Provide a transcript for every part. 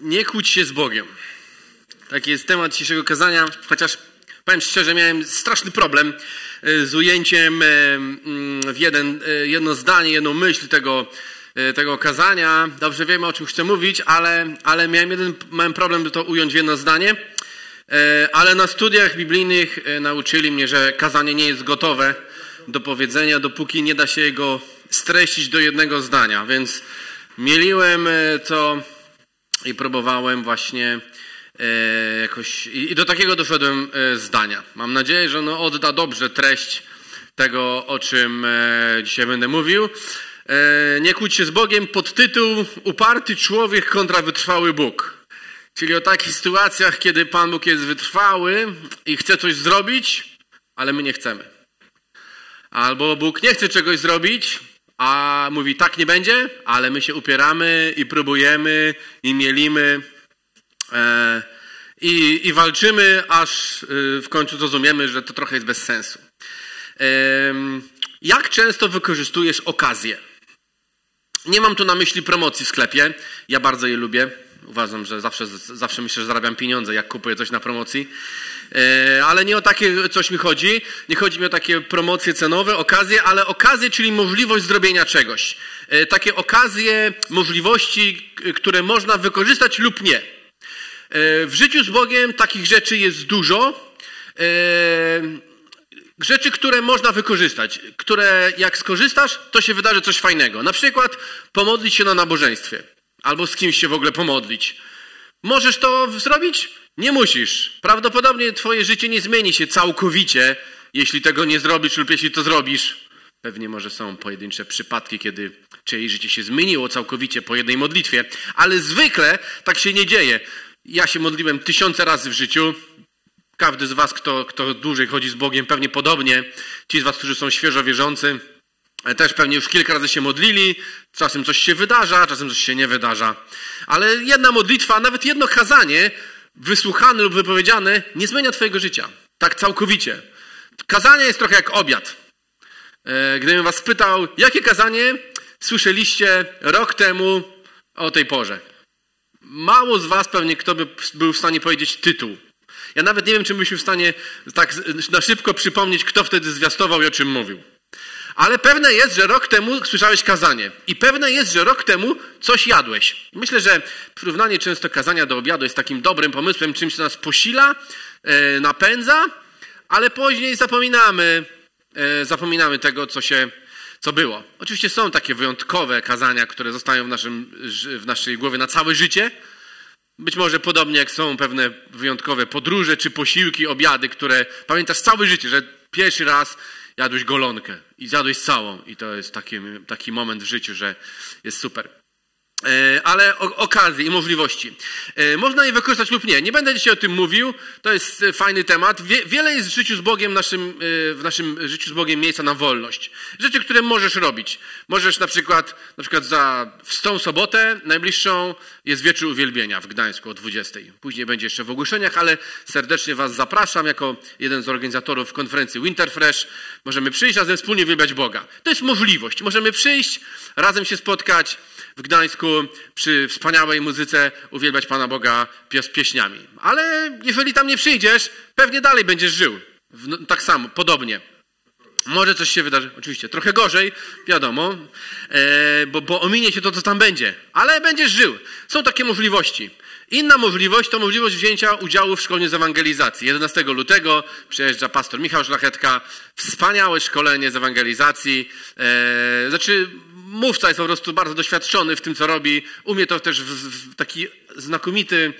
Nie kłóć się z Bogiem. Taki jest temat dzisiejszego kazania, chociaż powiem szczerze, miałem straszny problem e, z ujęciem e, mm, w jeden, e, jedno zdanie, jedną myśl tego, tego kazania. Dobrze wiemy, o czym chcę mówić, ale, ale miałem jeden małem problem, by to ująć w jedno zdanie. Ale na studiach biblijnych nauczyli mnie, że kazanie nie jest gotowe do powiedzenia, dopóki nie da się jego streścić do jednego zdania. Więc mieliłem to i próbowałem właśnie e, jakoś. I, do takiego doszedłem e, zdania. Mam nadzieję, że ono odda dobrze treść tego, o czym e, dzisiaj będę mówił. Nie kłóć się z Bogiem pod tytuł Uparty człowiek kontra wytrwały Bóg. Czyli o takich sytuacjach, kiedy Pan Bóg jest wytrwały i chce coś zrobić, ale my nie chcemy. Albo Bóg nie chce czegoś zrobić, a mówi tak nie będzie, ale my się upieramy i próbujemy i mielimy e, i, i walczymy, aż e, w końcu zrozumiemy, że to trochę jest bez sensu. E, jak często wykorzystujesz okazję? Nie mam tu na myśli promocji w sklepie. Ja bardzo je lubię. Uważam, że zawsze, zawsze myślę, że zarabiam pieniądze, jak kupuję coś na promocji. E, ale nie o takie coś mi chodzi. Nie chodzi mi o takie promocje cenowe, okazje, ale okazje, czyli możliwość zrobienia czegoś. E, takie okazje, możliwości, które można wykorzystać lub nie. E, w życiu z Bogiem takich rzeczy jest dużo. Rzeczy, które można wykorzystać, które jak skorzystasz, to się wydarzy coś fajnego. Na przykład pomodlić się na nabożeństwie albo z kimś się w ogóle pomodlić. Możesz to zrobić? Nie musisz. Prawdopodobnie twoje życie nie zmieni się całkowicie, jeśli tego nie zrobisz lub jeśli to zrobisz. Pewnie może są pojedyncze przypadki, kiedy czyjeś życie się zmieniło całkowicie po jednej modlitwie, ale zwykle tak się nie dzieje. Ja się modliłem tysiące razy w życiu. Każdy z was, kto, kto dłużej chodzi z Bogiem, pewnie podobnie. Ci z was, którzy są świeżo wierzący, też pewnie już kilka razy się modlili, czasem coś się wydarza, czasem coś się nie wydarza. Ale jedna modlitwa, nawet jedno kazanie wysłuchane lub wypowiedziane nie zmienia twojego życia. Tak całkowicie. Kazanie jest trochę jak obiad. E, gdybym was spytał, jakie kazanie słyszeliście rok temu o tej porze? Mało z was pewnie kto by był w stanie powiedzieć tytuł. Ja nawet nie wiem, czy byliśmy w stanie tak na szybko przypomnieć, kto wtedy zwiastował i o czym mówił. Ale pewne jest, że rok temu słyszałeś kazanie. I pewne jest, że rok temu coś jadłeś. Myślę, że porównanie często kazania do obiadu jest takim dobrym pomysłem, czymś, co nas posila, e, napędza, ale później zapominamy, e, zapominamy tego, co się co było. Oczywiście są takie wyjątkowe kazania, które zostają w, naszym, w naszej głowie na całe życie. Być może podobnie jak są pewne wyjątkowe podróże czy posiłki, obiady, które pamiętasz całe życie, że pierwszy raz jadłeś golonkę i zjadłeś całą. I to jest taki, taki moment w życiu, że jest super. E, ale okazji i możliwości. E, można je wykorzystać lub nie. Nie będę dzisiaj o tym mówił. To jest e, fajny temat. Wiele jest w życiu z Bogiem, naszym, w naszym życiu z Bogiem miejsca na wolność. Rzeczy, które możesz robić. Możesz na przykład, na przykład za, w tą sobotę najbliższą jest wieczór uwielbienia w Gdańsku o 20. Później będzie jeszcze w ogłoszeniach, ale serdecznie Was zapraszam jako jeden z organizatorów konferencji Winterfresh. Możemy przyjść razem wspólnie uwielbiać Boga. To jest możliwość. Możemy przyjść, razem się spotkać, w Gdańsku przy wspaniałej muzyce uwielbiać Pana Boga pieśniami. Ale jeżeli tam nie przyjdziesz, pewnie dalej będziesz żył. Tak samo, podobnie. Może coś się wydarzy, oczywiście trochę gorzej, wiadomo, e, bo, bo ominie się to, co tam będzie, ale będziesz żył. Są takie możliwości. Inna możliwość to możliwość wzięcia udziału w szkoleniu z ewangelizacji. 11 lutego przyjeżdża pastor Michał Szlachetka. Wspaniałe szkolenie z ewangelizacji. E, znaczy, mówca jest po prostu bardzo doświadczony w tym, co robi. Umie to też w, taki znakomity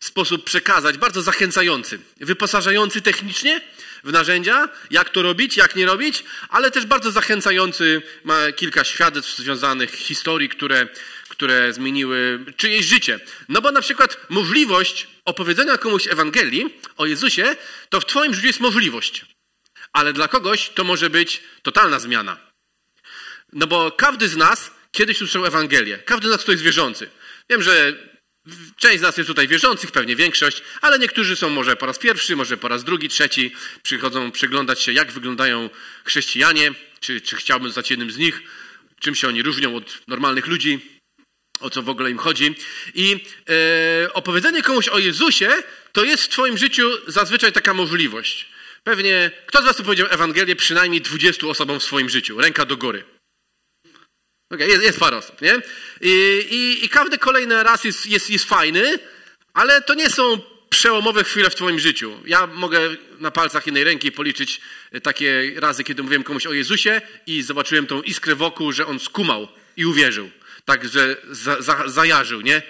sposób przekazać, bardzo zachęcający, wyposażający technicznie w narzędzia, jak to robić, jak nie robić, ale też bardzo zachęcający, ma kilka świadectw związanych, historii, które, które zmieniły czyjeś życie. No bo na przykład możliwość opowiedzenia komuś Ewangelii o Jezusie, to w Twoim życiu jest możliwość. Ale dla kogoś to może być totalna zmiana. No bo każdy z nas kiedyś usłyszał Ewangelię. Każdy z nas, kto jest wierzący. Wiem, że część z nas jest tutaj wierzących, pewnie większość, ale niektórzy są może po raz pierwszy, może po raz drugi, trzeci. Przychodzą przyglądać się, jak wyglądają chrześcijanie, czy, czy chciałbym zostać jednym z nich, czym się oni różnią od normalnych ludzi. o co w ogóle im chodzi. I e, opowiedzenie komuś o Jezusie to jest w Twoim życiu zazwyczaj taka możliwość. Pewnie, kto z Was tu powiedział Ewangelię przynajmniej 20 osobom w swoim życiu? Ręka do góry. Okay, jest, jest parę osób, nie? I, i, i każdy kolejny raz jest, jest, jest fajny, ale to nie są przełomowe chwile w Twoim życiu. Ja mogę na palcach jednej ręki policzyć takie razy, kiedy mówiłem komuś o Jezusie i zobaczyłem tą iskrę wokół, że on skumał i uwierzył. Tak, że za, za, zajarzył, nie?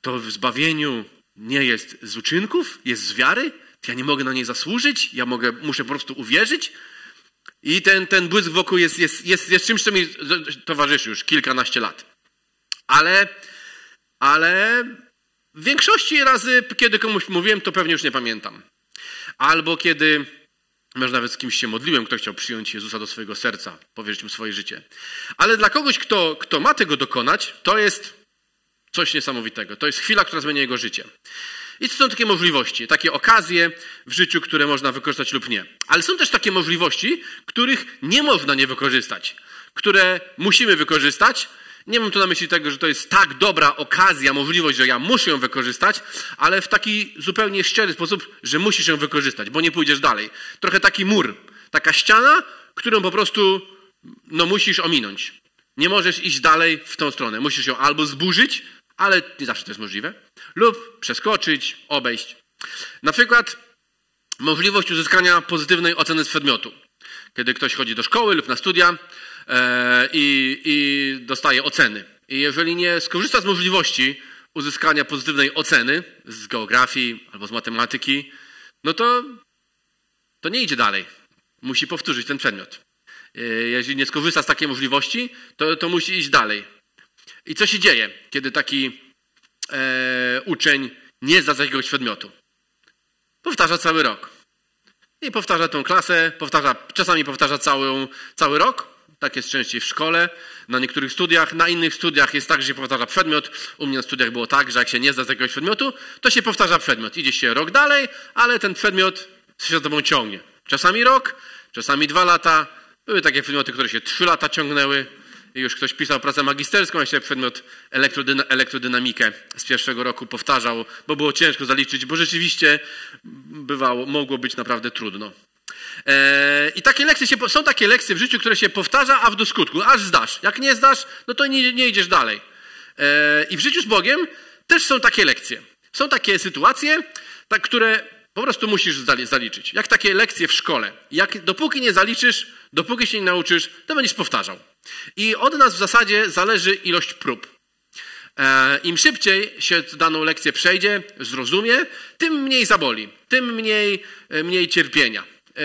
To w zbawieniu nie jest z uczynków, jest z wiary. Ja nie mogę na niej zasłużyć, ja mogę, muszę po prostu uwierzyć. I ten, ten błysk wokół jest, jest, jest, jest czymś, co mi towarzyszy już kilkanaście lat. Ale, ale w większości razy, kiedy komuś mówiłem, to pewnie już nie pamiętam. Albo kiedy, może nawet z kimś się modliłem, kto chciał przyjąć Jezusa do swojego serca, powierzyć mu swoje życie. Ale dla kogoś, kto, kto ma tego dokonać, to jest coś niesamowitego. To jest chwila, która zmienia jego życie. I to są takie możliwości, takie okazje w życiu, które można wykorzystać lub nie. Ale są też takie możliwości, których nie można nie wykorzystać, które musimy wykorzystać. Nie mam tu na myśli tego, że to jest tak dobra okazja, możliwość, że ja muszę ją wykorzystać, ale w taki zupełnie szczery sposób, że musisz ją wykorzystać, bo nie pójdziesz dalej. Trochę taki mur, taka ściana, którą po prostu no, musisz ominąć. Nie możesz iść dalej w tą stronę. Musisz ją albo zburzyć, ale nie zawsze to jest możliwe, lub przeskoczyć, obejść. Na przykład możliwość uzyskania pozytywnej oceny z przedmiotu. Kiedy ktoś chodzi do szkoły lub na studia e, i, i dostaje oceny. I jeżeli nie skorzysta z możliwości uzyskania pozytywnej oceny z geografii albo z matematyki, no to, to nie idzie dalej. Musi powtórzyć ten przedmiot. E, jeżeli nie skorzysta z takiej możliwości, to, to musi iść dalej. I co się dzieje, kiedy taki e, uczeń nie zda z jakiegoś przedmiotu? Powtarza cały rok. I powtarza tą klasę, powtarza, czasami powtarza cały, cały rok. Tak jest częściej w szkole, na niektórych studiach. Na innych studiach jest tak, że się powtarza przedmiot. U mnie na studiach było tak, że jak się nie zda z jakiegoś przedmiotu, to się powtarza przedmiot. Idzie się rok dalej, ale ten przedmiot się za tobą ciągnie. Czasami rok, czasami dwa lata. Były takie przedmioty, które się trzy lata ciągnęły już ktoś pisał pracę magisterską, się przedmiot elektrodyna, elektrodynamikę z pierwszego roku powtarzał, bo było ciężko zaliczyć, bo rzeczywiście bywało, mogło być naprawdę trudno. E, I takie lekcje się, są takie lekcje w życiu, które się powtarza, a w do skutku, aż zdasz. Jak nie zdasz, no to nie, nie idziesz dalej. E, I w życiu z Bogiem też są takie lekcje. Są takie sytuacje, tak, które po prostu musisz zaliczyć. Jak takie lekcje w szkole. Jak, dopóki nie zaliczysz, dopóki się nie nauczysz, to będziesz powtarzał. I od nas w zasadzie zależy ilość prób. E, Im szybciej się daną lekcję przejdzie, zrozumie, tym mniej zaboli, tym mniej, e, mniej cierpienia. E,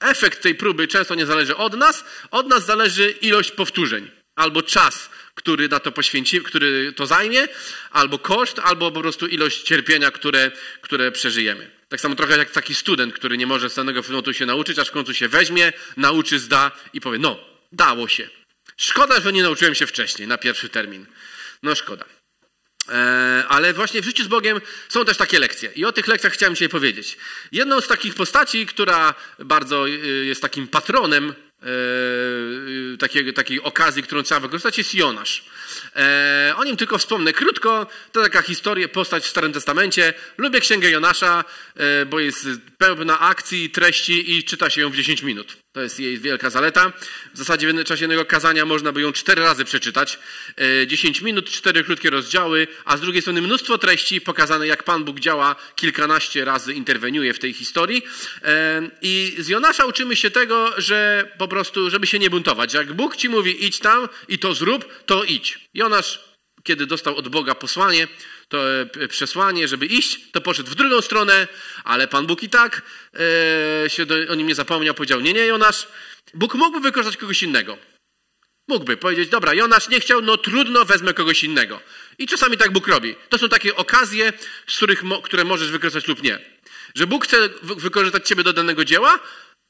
efekt tej próby często nie zależy od nas, od nas zależy ilość powtórzeń albo czas, który na to poświęci, który to zajmie, albo koszt, albo po prostu ilość cierpienia, które, które przeżyjemy. Tak samo trochę jak taki student, który nie może danego przedmiotu się nauczyć, aż w końcu się weźmie, nauczy, zda i powie, no, dało się. Szkoda, że nie nauczyłem się wcześniej, na pierwszy termin. No szkoda. E, ale właśnie w życiu z Bogiem są też takie lekcje. I o tych lekcjach chciałem dzisiaj powiedzieć. Jedną z takich postaci, która bardzo y, jest takim patronem e, takiej, takiej okazji, którą trzeba wykorzystać, jest Jonasz. E, o nim tylko wspomnę krótko. To taka historia, postać w Starym Testamencie. Lubię Księgę Jonasza, bo jest pełna akcji, treści i czyta się ją w 10 minut. To jest jej wielka zaleta. W zasadzie w czasie jednego kazania można by ją cztery razy przeczytać. 10 minut, cztery krótkie rozdziały, a z drugiej strony mnóstwo treści pokazane, jak Pan Bóg działa, kilkanaście razy interweniuje w tej historii. I z Jonasza uczymy się tego, że po prostu, żeby się nie buntować. Jak Bóg ci mówi idź tam i to zrób, to idź. Jonasz, kiedy dostał od Boga posłanie, to e, przesłanie, żeby iść, to poszedł w drugą stronę, ale Pan Bóg i tak e, się do, o nim nie zapomniał, powiedział, nie, nie, Jonasz, Bóg mógłby wykorzystać kogoś innego. Mógłby powiedzieć, dobra, Jonasz nie chciał, no trudno, wezmę kogoś innego. I czasami tak Bóg robi. To są takie okazje, z których, które możesz wykorzystać lub nie. Że Bóg chce wykorzystać ciebie do danego dzieła,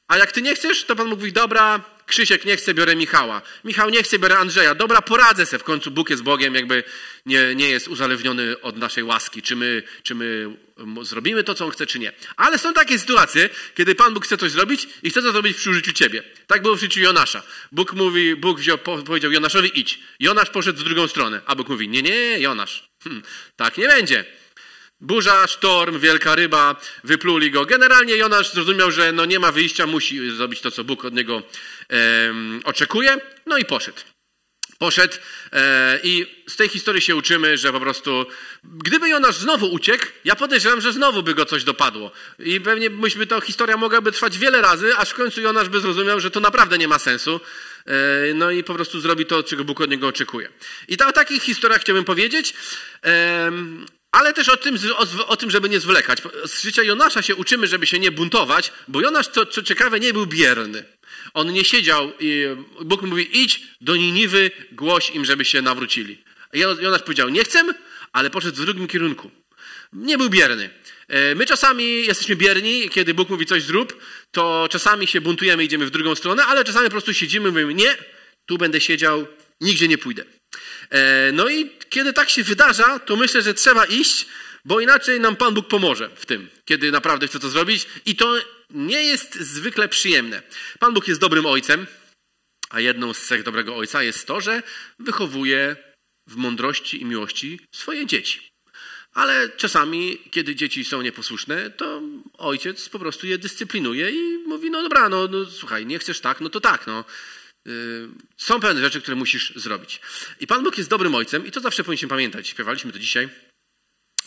a jak ty nie chcesz, to Pan mówi, dobra, Krzysiek nie chce, biorę Michała. Michał nie chce, biorę Andrzeja. Dobra, poradzę se. W końcu Bóg jest Bogiem, jakby nie, nie jest uzależniony od naszej łaski, czy my, czy my zrobimy to, co On chce, czy nie. Ale są takie sytuacje, kiedy Pan Bóg chce coś zrobić i chce to zrobić przy użyciu Ciebie. Tak było w życiu Jonasza. Bóg mówi, Bóg wziął, powiedział Jonaszowi idź. Jonasz poszedł w drugą stronę, a Bóg mówi nie, nie, Jonasz. Hm, tak nie będzie. Burza, sztorm, wielka ryba, wypluli go. Generalnie Jonasz zrozumiał, że no nie ma wyjścia, musi zrobić to, co Bóg od niego um, oczekuje. No i poszedł. Poszedł e, i z tej historii się uczymy, że po prostu gdyby Jonasz znowu uciekł, ja podejrzewam, że znowu by go coś dopadło. I pewnie myśmy, ta historia mogłaby trwać wiele razy, aż w końcu Jonasz by zrozumiał, że to naprawdę nie ma sensu. E, no i po prostu zrobi to, czego Bóg od niego oczekuje. I ta, o takich historiach chciałbym powiedzieć. E, ale też o tym, o, o, tym, żeby nie zwlekać. Z życia Jonasza się uczymy, żeby się nie buntować, bo Jonasz, co, co ciekawe, nie był bierny. On nie siedział i Bóg mówi, idź do Niniwy, głoś im, żeby się nawrócili. Jonasz powiedział, nie chcę, ale poszedł w drugim kierunku. Nie był bierny. E, my czasami jesteśmy bierni, kiedy Bóg mówi coś zrób, to czasami się buntujemy, idziemy w drugą stronę, ale czasami po prostu siedzimy i mówimy, nie, tu będę siedział, nigdzie nie pójdę. E, no i kiedy tak się wydarza, to myślę, że trzeba iść, bo inaczej nam Pan Bóg pomoże w tym, kiedy naprawdę chce to zrobić. I to nie jest zwykle przyjemne. Pan Bóg jest dobrym ojcem, a jedną z cech dobrego ojca jest to, że wychowuje w mądrości i miłości swoje dzieci. Ale czasami, kiedy dzieci są nieposłuszne, to ojciec po prostu je dyscyplinuje i mówi, no dobra, no, no słuchaj, nie chcesz tak, no to tak, no. Y, są pewne rzeczy, które musisz zrobić. I Pan Bóg jest dobrym ojcem i to zawsze powinniśmy pamiętać. Śpiewaliśmy to dzisiaj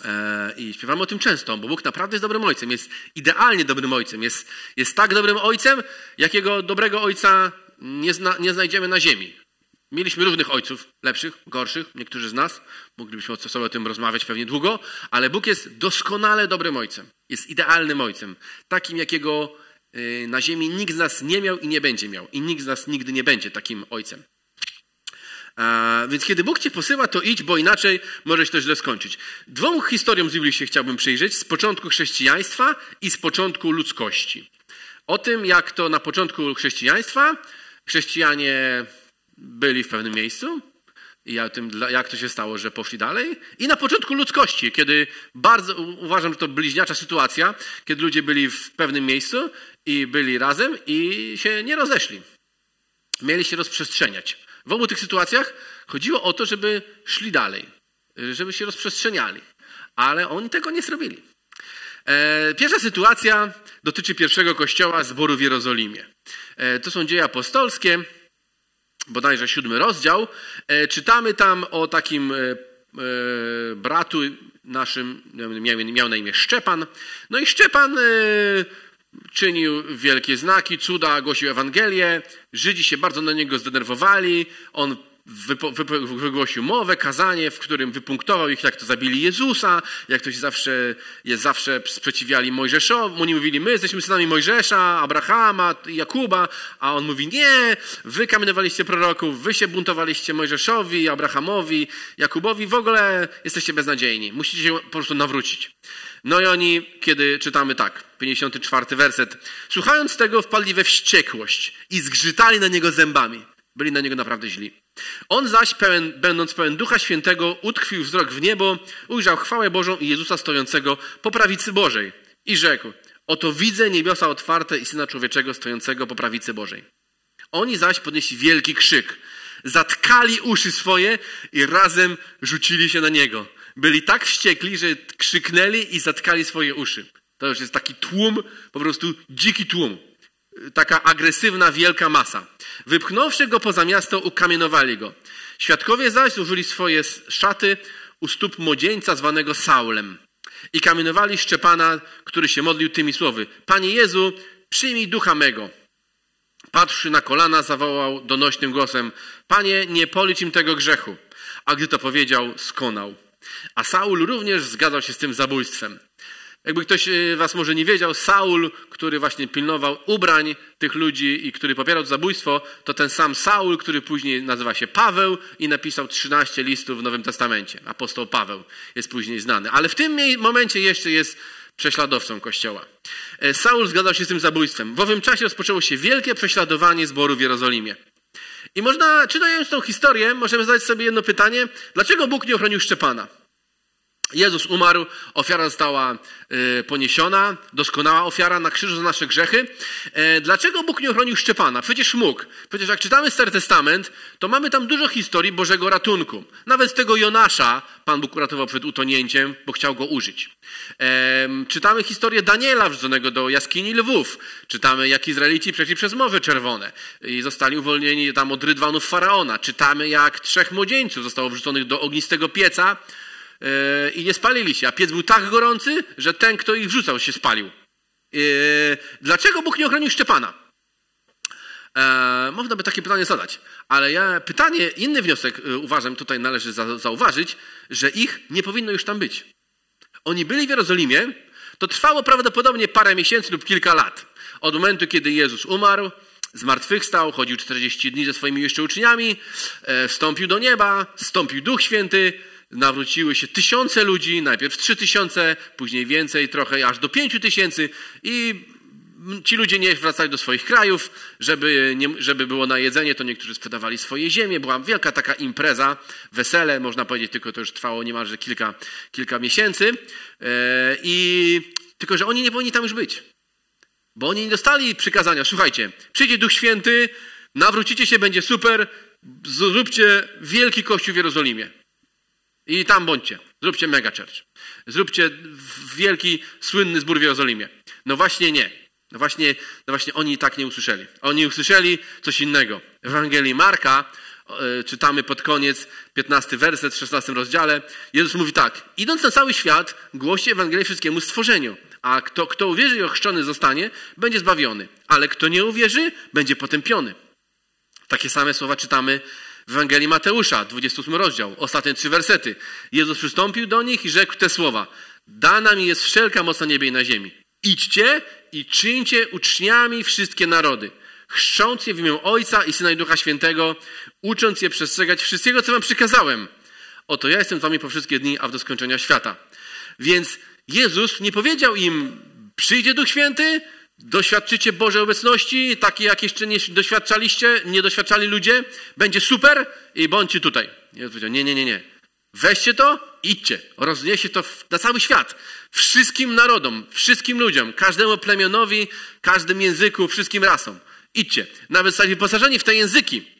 e, i śpiewamy o tym często, bo Bóg naprawdę jest dobrym ojcem, jest idealnie dobrym ojcem, jest, jest tak dobrym ojcem, jakiego dobrego ojca nie, zna, nie znajdziemy na ziemi. Mieliśmy różnych ojców, lepszych, gorszych, niektórzy z nas. Moglibyśmy sobie o tym rozmawiać pewnie długo, ale Bóg jest doskonale dobrym ojcem. Jest idealnym ojcem. Takim, jakiego na ziemi nikt z nas nie miał i nie będzie miał. I nikt z nas nigdy nie będzie takim ojcem. A, więc kiedy Bóg cię posyła, to idź, bo inaczej możesz to źle skończyć. Dwóm historiom z Biblii się chciałbym przyjrzeć. Z początku chrześcijaństwa i z początku ludzkości. O tym, jak to na początku chrześcijaństwa chrześcijanie byli w pewnym miejscu, i o tym, jak to się stało, że poszli dalej. I na początku ludzkości, kiedy bardzo, uważam, że to bliźniacza sytuacja, kiedy ludzie byli w pewnym miejscu i byli razem i się nie rozeszli. Mieli się rozprzestrzeniać. W obu tych sytuacjach chodziło o to, żeby szli dalej, żeby się rozprzestrzeniali. Ale oni tego nie zrobili. E, pierwsza sytuacja dotyczy pierwszego kościoła zboru w Jerozolimie. E, to są dzieje apostolskie bodajże siódmy rozdział, e, czytamy tam o takim bratu naszym, miał na imię Szczepan. No i Szczepan czynił wielkie znaki, cuda, głosił Ewangelię. Żydzi się bardzo na niego zdenerwowali. On wygłosił mowę, kazanie, w którym wypunktował ich, jak to zabili Jezusa, jak to się zawsze, jest zawsze sprzeciwiali Mojżeszowi. Oni mówili, my jesteśmy synami Mojżesza, Abrahama, Jakuba, a on mówi, nie, wy kamienowaliście proroków, wy się buntowaliście Mojżeszowi, Abrahamowi, Jakubowi, w ogóle jesteście beznadziejni. Musicie się po prostu nawrócić. No i oni, kiedy czytamy tak, 54 werset, słuchając tego wpadli we wściekłość i zgrzytali na niego zębami. Byli na niego naprawdę źli. On zaś, pełen, będąc pełen Ducha Świętego, utkwił wzrok w niebo, ujrzał chwałę Bożą i Jezusa stojącego po prawicy Bożej i rzekł, oto widzę niebiosa otwarte i Syna Człowieczego stojącego po prawicy Bożej. Oni zaś podnieśli wielki krzyk, zatkali uszy swoje i razem rzucili się na niego. Byli tak wściekli, że krzyknęli i zatkali swoje uszy. To już jest taki tłum, po prostu dziki tłum taka agresywna, wielka masa. Wypchnąwszy go poza miasto, ukamienowali go. Świadkowie zaś zużyli swoje szaty u stóp młodzieńca zwanego Saulem i kamienowali Szczepana, który się modlił tymi słowy. Panie Jezu, przyjmij ducha mego. Patrzy na kolana, zawołał donośnym głosem. Panie, nie policz im tego grzechu. A gdy to powiedział, skonał. A Saul również zgadzał się z tym zabójstwem. Jakby ktoś e, was może nie wiedział, Saul, który właśnie pilnował ubrań tych ludzi i który popierał zabójstwo, to ten sam Saul, który później nazywa się Paweł i napisał 13 listów w Nowym Testamencie. Apostoł Paweł jest później znany. Ale w tym momencie jeszcze jest prześladowcą Kościoła. E, Saul zgadzał się z tym zabójstwem. W owym czasie rozpoczęło się wielkie prześladowanie zboru w Jerozolimie. I można, czytając tą historię, możemy zadać sobie jedno pytanie. Dlaczego Bóg nie ochronił Szczepana? Jezus umarł, ofiara została y, poniesiona, doskonała ofiara na krzyżu za nasze grzechy. E, dlaczego Bóg nie ochronił Szczepana? Przecież mógł. Przecież jak czytamy Stary Testament, to mamy tam dużo historii Bożego ratunku. Nawet tego Jonasza Pan Bóg uratował przed utonięciem, bo chciał go użyć. E, czytamy historię Daniela wrzuconego do jaskini lwów. Czytamy, jak Izraelici przeszli przez Morze Czerwone i zostali uwolnieni tam od rydwanów Faraona. Czytamy, jak trzech młodzieńców zostało wrzuconych do ognistego pieca, i nie spalili się. A piec był tak gorący, że ten, kto ich wrzucał, się spalił. E, dlaczego Bóg nie ochronił Szczepana? E, można by takie pytanie zadać, ale ja pytanie, inny wniosek uważam, tutaj należy zauważyć, że ich nie powinno już tam być. Oni byli w Jerozolimie, to trwało prawdopodobnie parę miesięcy lub kilka lat. Od momentu, kiedy Jezus umarł, zmartwychwstał, chodził 40 dni ze swoimi jeszcze uczniami, wstąpił do nieba, wstąpił Duch Święty, nawróciły się tysiące ludzi, najpierw trzy tysiące, później więcej trochę, aż do pięciu tysięcy i ci ludzie nie wracali do swoich krajów, żeby, nie, żeby było na jedzenie, to niektórzy sprzedawali swoje ziemie. Była wielka taka impreza, wesele, można powiedzieć, tylko to już trwało niemalże kilka, kilka miesięcy. E, I tylko, że oni nie powinni tam już być. Bo oni nie dostali przykazania, słuchajcie, przyjdzie Duch Święty, nawrócicie się, będzie super, zróbcie wielki kościół w Jerozolimie. I tam bądźcie. Zróbcie mega church. Zróbcie wielki, słynny zbór w Jerozolimie. No właśnie nie. No właśnie, no właśnie oni tak nie usłyszeli. Oni usłyszeli coś innego. W Ewangelii Marka e, czytamy pod koniec 15 werset w 16 rozdziale. Jezus mówi tak. Idąc na cały świat, głoście Ewangelię wszystkiemu stworzeniu. A kto, kto uwierzy i ochrzczony zostanie, będzie zbawiony. Ale kto nie uwierzy, będzie potępiony. Takie same słowa czytamy w Ewangelii Mateusza, 28 rozdział, ostatnie trzy wersety. Jezus przystąpił do nich i rzekł te słowa. Dana mi jest wszelka moc na niebie i na ziemi. Idźcie i czyńcie uczniami wszystkie narody, chrzcząc je w imię Ojca i Syna i Ducha Świętego, ucząc je przestrzegać wszystkiego, co wam przykazałem. Oto ja jestem z wami po wszystkie dni, a do skończenia świata. Więc Jezus nie powiedział im, przyjdzie Duch Święty, Doświadczycie Bożej obecności, takiej jak jeszcze nie doświadczaliście, nie doświadczali ludzie, będzie super i bądźcie tutaj. Jezus powiedział, nie, nie, nie, nie. Weźcie to, idźcie, roznieście to na cały świat. Wszystkim narodom, wszystkim ludziom, każdemu plemionowi, każdym języku, wszystkim rasom. Idźcie. Nawet zostali wyposażeni w te języki.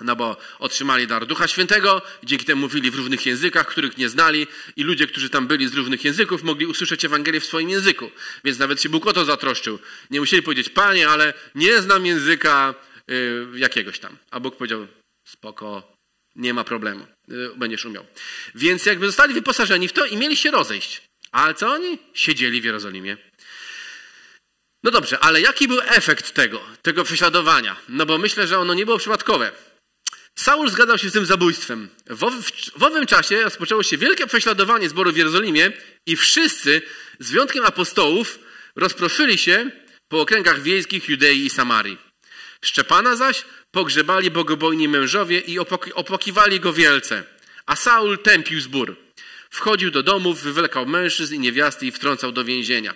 No bo otrzymali dar Ducha Świętego, dzięki temu mówili w różnych językach, których nie znali i ludzie, którzy tam byli z różnych języków, mogli usłyszeć Ewangelię w swoim języku. Więc nawet się Bóg o to zatroszczył. Nie musieli powiedzieć, Panie, ale nie znam języka y, jakiegoś tam. A Bóg powiedział, spoko, nie ma problemu, y, będziesz umiał. Więc jakby zostali wyposażeni w to i mieli się rozejść. Ale co oni? Siedzieli w Jerozolimie. No dobrze, ale jaki był efekt tego, tego prześladowania? No bo myślę, że ono nie było przypadkowe. Saul zgadzał się z tym zabójstwem. W, w, w owym czasie rozpoczęło się wielkie prześladowanie zboru w Jerozolimie i wszyscy, z wyjątkiem apostołów, rozproszyli się po okręgach wiejskich Judei i Samarii. Szczepana zaś pogrzebali bogobojni mężowie i opłakiwali go wielce, a Saul tępił zbór. Wchodził do domów, wywlekał mężczyzn i niewiasty i wtrącał do więzienia.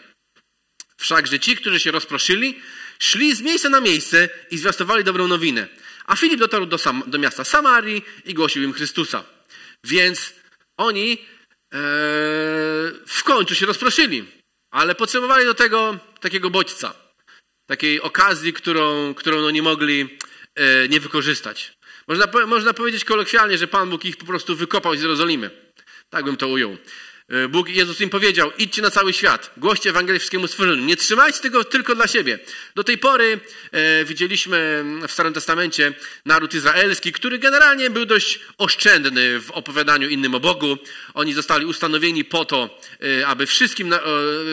Wszakże ci, którzy się rozproszyli, szli z miejsca na miejsce i zwiastowali dobrą nowinę – a Filip dotarł do, Sam, do miasta Samarii i głosił im Chrystusa. Więc oni e, w końcu się rozproszyli, ale potrzebowali do tego takiego bodźca, takiej okazji, którą, którą no nie mogli e, nie wykorzystać. Można, można powiedzieć kolokwialnie, że Pan Bóg ich po prostu wykopał z Jerozolimy. Tak bym to ujął. E, Bóg, Jezus im powiedział, idźcie na cały świat, głoście Ewangelię wszystkiemu stworzeniu. Nie trzymajcie tego tylko dla siebie. Do tej pory e, widzieliśmy w Starym Testamencie naród izraelski, który generalnie był dość oszczędny w opowiadaniu innym o Bogu. Oni zostali ustanowieni po to, e, aby wszystkim, e,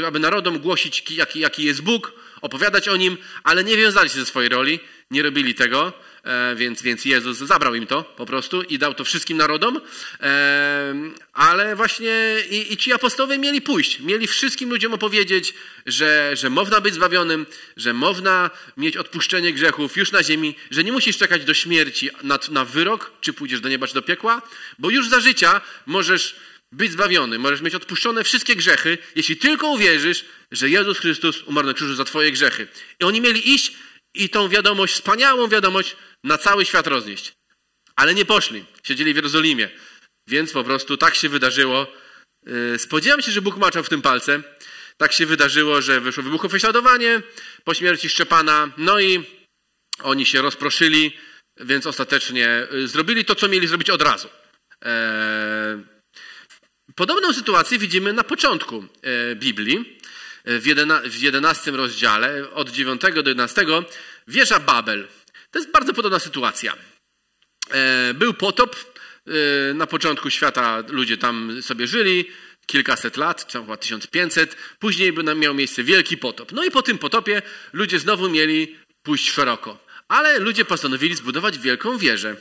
aby narodom głosić, jaki, jaki jest Bóg, opowiadać o Nim, ale nie wiązali się ze swojej roli, nie robili tego. E, więc, więc Jezus zabrał im to po prostu i dał to wszystkim narodom. E, ale właśnie i, i ci apostołowie mieli pójść, mieli wszystkim ludziom opowiedzieć, że, że można być zbawionym, że można mieć odpuszczenie grzechów już na ziemi, że nie musisz czekać do śmierci na, na wyrok, czy pójdziesz do nieba, czy do piekła, bo już za życia możesz być zbawiony, możesz mieć odpuszczone wszystkie grzechy, jeśli tylko uwierzysz, że Jezus Chrystus umarł na krzyżu za twoje grzechy. I oni mieli iść i tą wiadomość, wspaniałą wiadomość na cały świat roznieść. Ale nie poszli. Siedzieli w Jerozolimie. Więc po prostu tak się wydarzyło. Yy, spodziewam się, że Bóg maczał w tym palce. Tak się wydarzyło, że wyszło wybuchło prześladowanie po śmierci Szczepana. No i oni się rozproszyli, więc ostatecznie yy, zrobili to, co mieli zrobić od razu. Eee, podobną sytuację widzimy na początku e, Biblii, w 11 rozdziale, od 9 do 11, wieża Babel. To jest bardzo podobna sytuacja. E, był potop, e, na początku świata ludzie tam sobie żyli, kilkaset lat, chyba 1500. Później miał miejsce wielki potop. No i po tym potopie ludzie znowu mieli pójść szeroko. Ale ludzie postanowili zbudować wielką wieżę.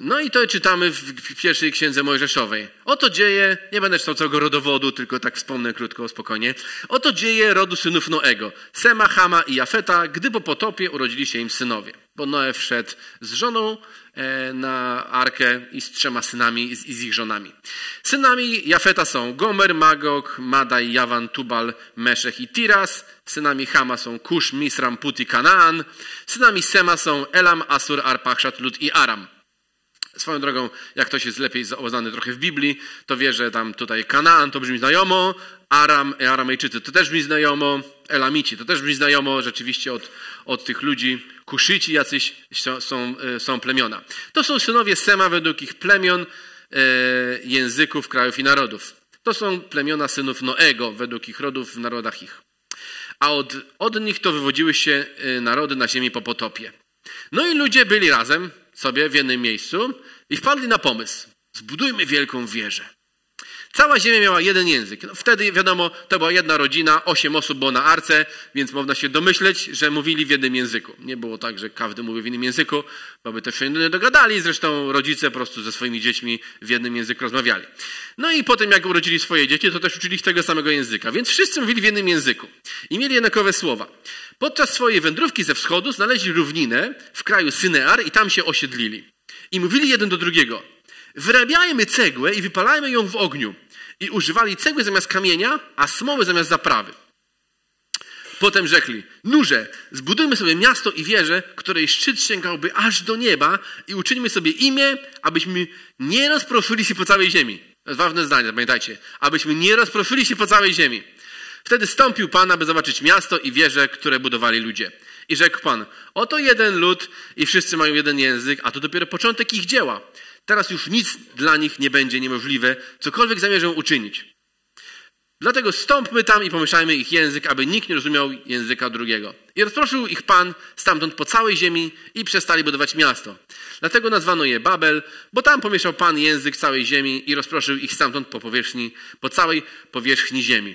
No i to czytamy w pierwszej księdze Mojżeszowej. Oto dzieje, nie będę czytał całego rodowodu, tylko tak wspomnę krótko, spokojnie. Oto dzieje rodu synów Noego, Sema, Hama i Jafeta, gdy po potopie urodzili się im synowie. Bo Noe wszedł z żoną e, na arkę i z trzema synami i z ich żonami. Synami Jafeta są Gomer, Magog, Madaj, Jawan, Tubal, Meszech i Tiras. Synami Hama są Kusz, Misram, Put i Kanaan. Synami Sema są Elam, Asur, Arpachszat, Lud i Aram. Swoją drogą, jak ktoś jest lepiej oznany trochę w Biblii, to wie, że tam tutaj Kanaan to brzmi znajomo, Aram, Aramejczycy to też brzmi znajomo, Elamici to też brzmi znajomo, rzeczywiście od, od tych ludzi, Kuszyci jacyś są, są, e, plemiona. To są synowie Sema według ich plemion, e, języków, krajów i narodów. To są plemiona synów Noego według ich rodów w narodach ich. A od, od nich to wywodziły się e, narody na ziemi po potopie. No i ludzie byli razem, sobie w jednym miejscu i wpadli na pomysł. Zbudujmy wielką wieżę. Cała ziemia miała jeden język. No wtedy, wiadomo, to była jedna rodzina, osiem osób było na arce, więc można się domyśleć, że mówili w jednym języku. Nie było tak, że każdy mówił w innym języku, bo by też się nie dogadali. Zresztą rodzice po prostu ze swoimi dziećmi w jednym języku rozmawiali. No i potem, jak urodzili swoje dzieci, to też uczyli ich tego samego języka. Więc wszyscy mówili w jednym języku i mieli jednakowe słowa. Podczas swojej wędrówki ze wschodu znaleźli równinę w kraju Synear i tam się osiedlili. I mówili jeden do drugiego: Wyrabiajmy cegłę i wypalajmy ją w ogniu. I używali cegły zamiast kamienia, a smoły zamiast zaprawy. Potem rzekli: Nurze, zbudujmy sobie miasto i wieżę, której szczyt sięgałby aż do nieba, i uczyńmy sobie imię, abyśmy nie rozproszyli się po całej ziemi. To jest ważne zdanie, pamiętajcie. Abyśmy nie rozproszyli się po całej ziemi. Wtedy stąpił Pan, aby zobaczyć miasto i wieże, które budowali ludzie. I rzekł Pan, oto jeden lud i wszyscy mają jeden język, a to dopiero początek ich dzieła. Teraz już nic dla nich nie będzie niemożliwe, cokolwiek zamierzą uczynić. Dlatego stąpmy tam i pomieszajmy ich język, aby nikt nie rozumiał języka drugiego. I rozproszył ich Pan stamtąd po całej ziemi i przestali budować miasto. Dlatego nazwano je Babel, bo tam pomieszał Pan język całej ziemi i rozproszył ich stamtąd po powierzchni, po całej powierzchni ziemi.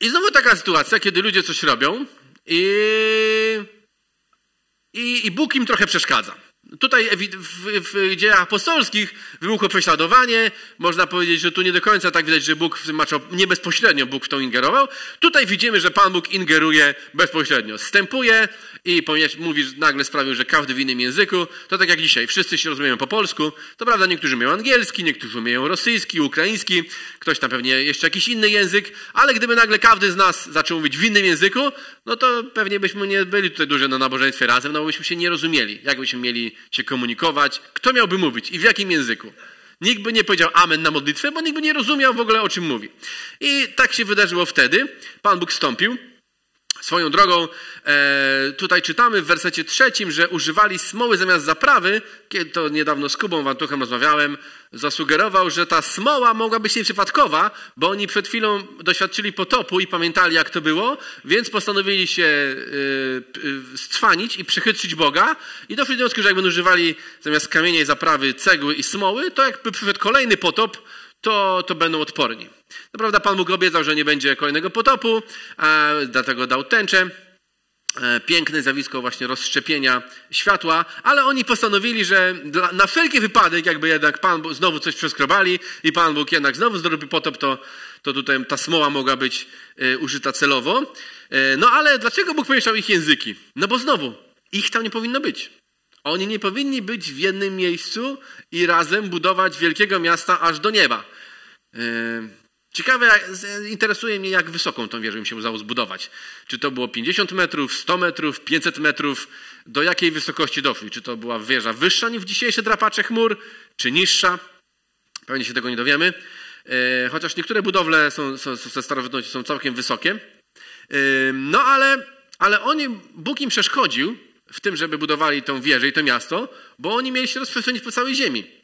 I znowu taka sytuacja, kiedy ludzie coś robią i, i, i Bóg im trochę przeszkadza. Tutaj w, w dziejach apostolskich wybuchło prześladowanie. Można powiedzieć, że tu nie do końca tak widać, że Bóg maczał, nie bezpośrednio Bóg w to ingerował. Tutaj widzimy, że Pan Bóg ingeruje bezpośrednio. Stępuje i mówi, że nagle sprawił, że każdy w innym języku. To tak jak dzisiaj. Wszyscy się rozumieją po polsku. To prawda, niektórzy mają angielski, niektórzy umieją rosyjski, ukraiński, ktoś tam pewnie jeszcze jakiś inny język, ale gdyby nagle każdy z nas zaczął mówić w innym języku, no to pewnie byśmy nie byli tutaj dużo na nabożeństwie razem, no bo byśmy się nie rozumieli. Jak byśmy mieli się komunikować, kto miałby mówić i w jakim języku. Nikt by nie powiedział amen na modlitwę, bo nikt by nie rozumiał w ogóle o czym mówi. I tak się wydarzyło wtedy. Pan Bóg wstąpił. Swoją drogą, e, tutaj czytamy w wersecie trzecim, że używali smoły zamiast zaprawy. Kiedy to niedawno z Kubą Wantuchem rozmawiałem, zasugerował, że ta smoła mogła być nieprzypadkowa, bo oni przed chwilą doświadczyli potopu i pamiętali, jak to było, więc postanowili się e, stwanić i przechytrzyć Boga i doszli do wniosku, że jakby używali zamiast kamienia i zaprawy cegły i smoły, to jakby przyszedł kolejny potop, to, to będą odporni. Naprawdę Pan Bóg obiecał, że nie będzie kolejnego potopu, a dlatego dał tęczę. E, piękne zjawisko właśnie rozszczepienia światła, ale oni postanowili, że na wszelki wypadek, jakby jednak Pan Bóg znowu coś przeskrobali i Pan Bóg jednak znowu zrobi potop, to, to tutaj ta smoła mogła być y, użyta celowo. Y, no ale dlaczego Bóg pomieszał ich języki? No bo znowu, ich tam nie powinno być. Oni nie powinni być w jednym miejscu i razem budować wielkiego miasta aż do nieba. Ciekawe, interesuje mnie, jak wysoką tą wieżę im się udało zbudować. Czy to było 50 metrów, 100 metrów, 500 metrów, do jakiej wysokości doszli? Czy to była wieża wyższa niż dzisiejsze drapacze chmur, czy niższa? Pewnie się tego nie dowiemy. Yy, chociaż niektóre budowle są, są, ze starożytności są całkiem wysokie. Yy, no ale, ale oni, Bóg im przeszkodził, w tym, żeby budowali tą wieżę i to miasto, bo oni mieli się rozprzestrzenić po całej ziemi.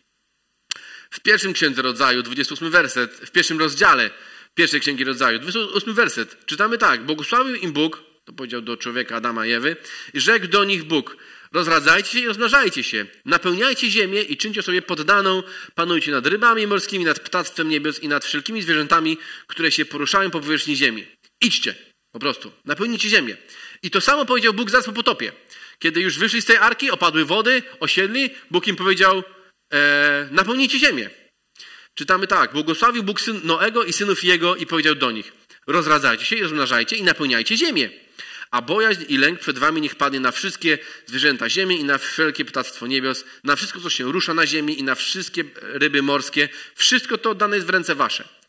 W pierwszym księdze rodzaju, 28 werset, w pierwszym rozdziale pierwszej księgi rodzaju, 28 werset, czytamy tak: Błogosławił im Bóg, to powiedział do człowieka Adama i Ewy, i rzekł do nich Bóg: Rozradzajcie się i rozmnażajcie się, napełniajcie ziemię i czyńcie sobie poddaną, panujcie nad rybami morskimi, nad ptactwem niebios i nad wszelkimi zwierzętami, które się poruszają po powierzchni ziemi. Idźcie, po prostu, napełnijcie ziemię. I to samo powiedział Bóg zaraz po potopie. Kiedy już wyszli z tej arki, opadły wody, osiedli, Bóg im powiedział, e, napełnijcie ziemię. Czytamy tak, błogosławił Bóg syn Noego i synów jego i powiedział do nich, rozradzajcie się i rozmnażajcie i napełniajcie ziemię. A bojaźń i lęk przed wami niech padnie na wszystkie zwierzęta ziemi i na wszelkie ptactwo niebios, na wszystko, co się rusza na ziemi i na wszystkie ryby morskie. Wszystko to dane jest w ręce wasze.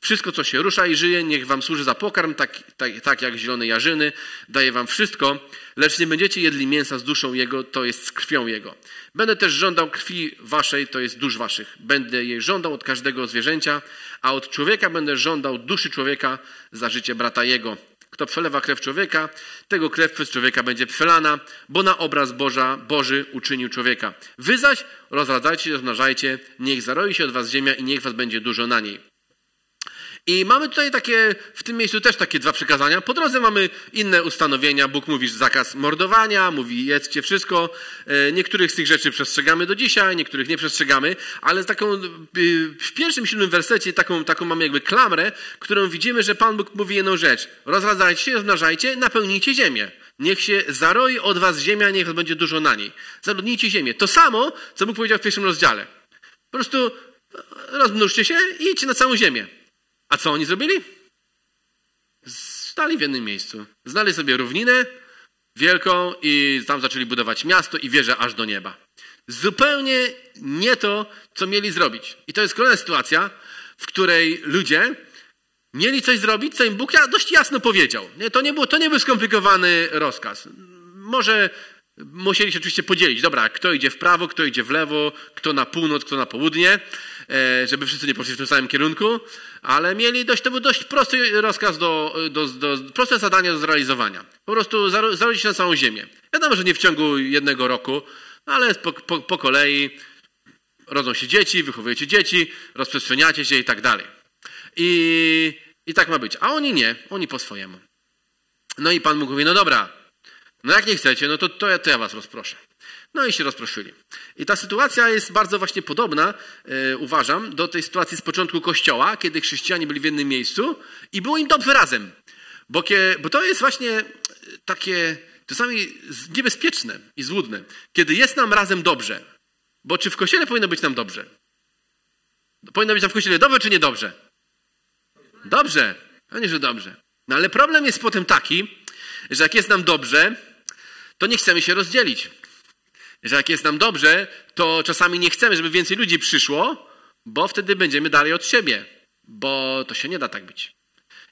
Wszystko, co się rusza i żyje, niech wam służy za pokarm, tak, tak, tak jak zielone jarzyny. Daje wam wszystko, lecz nie będziecie jedli mięsa z duszą Jego, to jest z krwią Jego. Będę też żądał krwi waszej, to jest dusz waszych. Będę jej żądał od każdego zwierzęcia, a od człowieka będę żądał duszy człowieka za życie brata jego. Kto przelewa krew człowieka, tego krew przez człowieka będzie przelana, bo na obraz Boża, Boży uczynił człowieka. Wy zaś rozradzajcie, rozmnażajcie, niech zaroi się od was ziemia i niech was będzie dużo na niej. I mamy tutaj takie, w tym miejscu też takie dwa przykazania. Po drodze mamy inne ustanowienia. Bóg mówi zakaz mordowania, mówi jedzcie wszystko. E, niektórych z tych rzeczy przestrzegamy do dzisiaj, niektórych nie przestrzegamy, ale taką, y, w pierwszym, siódmym wersecie taką, taką mamy jakby klamrę, którą widzimy, że Pan Bóg mówi jedną rzecz. Rozradzajcie się, rozmnażajcie, napełnijcie ziemię. Niech się zaroi od was ziemia, niech będzie dużo na niej. Zaludnijcie ziemię. To samo, co Bóg powiedział w pierwszym rozdziale. Po prostu e, rozmnóżcie się i idźcie na całą ziemię. A co oni zrobili? Stali w jednym miejscu. Znali sobie równinę wielką i tam zaczęli budować miasto i wieżę aż do nieba. Zupełnie nie to, co mieli zrobić. I to jest kolejna sytuacja, w której ludzie mieli coś zrobić, co im Bóg dość jasno powiedział. To nie, był, to nie był skomplikowany rozkaz. Może musieli się oczywiście podzielić. Dobra, kto idzie w prawo, kto idzie w lewo, kto na północ, kto na południe. E, żeby wszyscy nie poszli w tym samym kierunku, ale mieli dość, to był dość prosty rozkaz, do, do, do, proste zadanie do zrealizowania. Po prostu zarodzić na całą ziemię. Wiadomo, że nie w ciągu jednego roku, ale po, po, po kolei rodzą się dzieci, wychowujecie dzieci, rozprzestrzeniacie się i tak dalej. I, I tak ma być. A oni nie, oni po swojemu. No i Pan mówi, no dobra, no jak nie chcecie, no to, to, ja, to ja was rozproszę. No i się rozproszyli. I ta sytuacja jest bardzo właśnie podobna, e, uważam, do tej sytuacji z początku Kościoła, kiedy chrześcijanie byli w jednym miejscu i było im dobrze razem. Bo, kie, bo to jest właśnie takie czasami niebezpieczne i złudne, kiedy jest nam razem dobrze. Bo czy w Kościele powinno być nam dobrze? Powinno być nam w Kościele dobrze czy niedobrze? Dobrze. A nie, że dobrze. No ale problem jest potem taki, że jak jest nam dobrze, to nie chcemy się rozdzielić że jak jest nam dobrze, to czasami nie chcemy, żeby więcej ludzi przyszło, bo wtedy będziemy dalej od siebie, bo to się nie da tak być.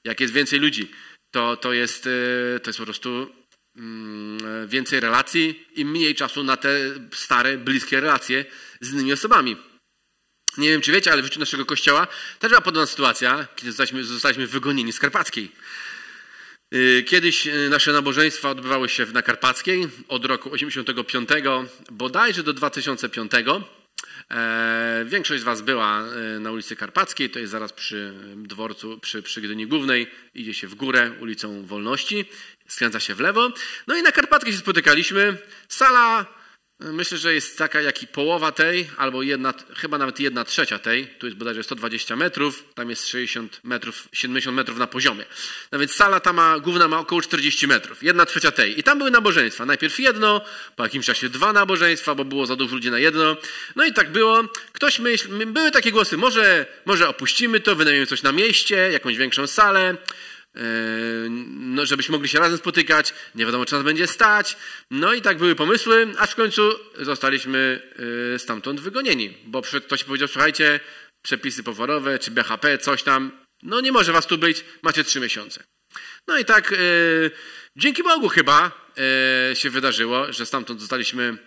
Jak jest więcej ludzi, to, to, jest, e, to jest po prostu mm, więcej relacji i mniej czasu na te stare, bliskie relacje z innymi osobami. Nie wiem, czy wiecie, ale w życiu naszego kościoła też była podobna sytuacja, kiedy zostaliśmy, zostaliśmy wygonieni z Karpackiej. Y, kiedyś y, nasze nabożeństwa odbywały się na Karpackiej od roku 85 bodajże do 2005. E, większość z Was była y, na ulicy Karpackiej, to jest zaraz przy dworcu, przy, przy Gdyni Głównej. Idzie się w górę ulicą Wolności, skręca się w lewo. No i na Karpackiej się spotykaliśmy. Sala Myślę, że jest taka jak i połowa tej, albo jedna, chyba nawet jedna trzecia tej. Tu jest bodajże 120 metrów, tam jest 60 metrów, 70 metrów na poziomie. No więc sala ta ma, główna ma około 40 metrów, jedna trzecia tej. I tam były nabożeństwa. Najpierw jedno, po jakimś czasie dwa nabożeństwa, bo było za dużo ludzi na jedno. No i tak było. Ktoś myśl, były takie głosy, może, może opuścimy to, wynajmiemy coś na mieście, jakąś większą salę. No, żebyśmy mogli się razem spotykać, nie wiadomo, czy nas będzie stać. No i tak były pomysły, aż w końcu zostaliśmy stamtąd wygonieni, bo ktoś powiedział, słuchajcie, przepisy poworowe, czy BHP, coś tam, no nie może was tu być, macie trzy miesiące. No i tak dzięki Bogu chyba się wydarzyło, że stamtąd zostaliśmy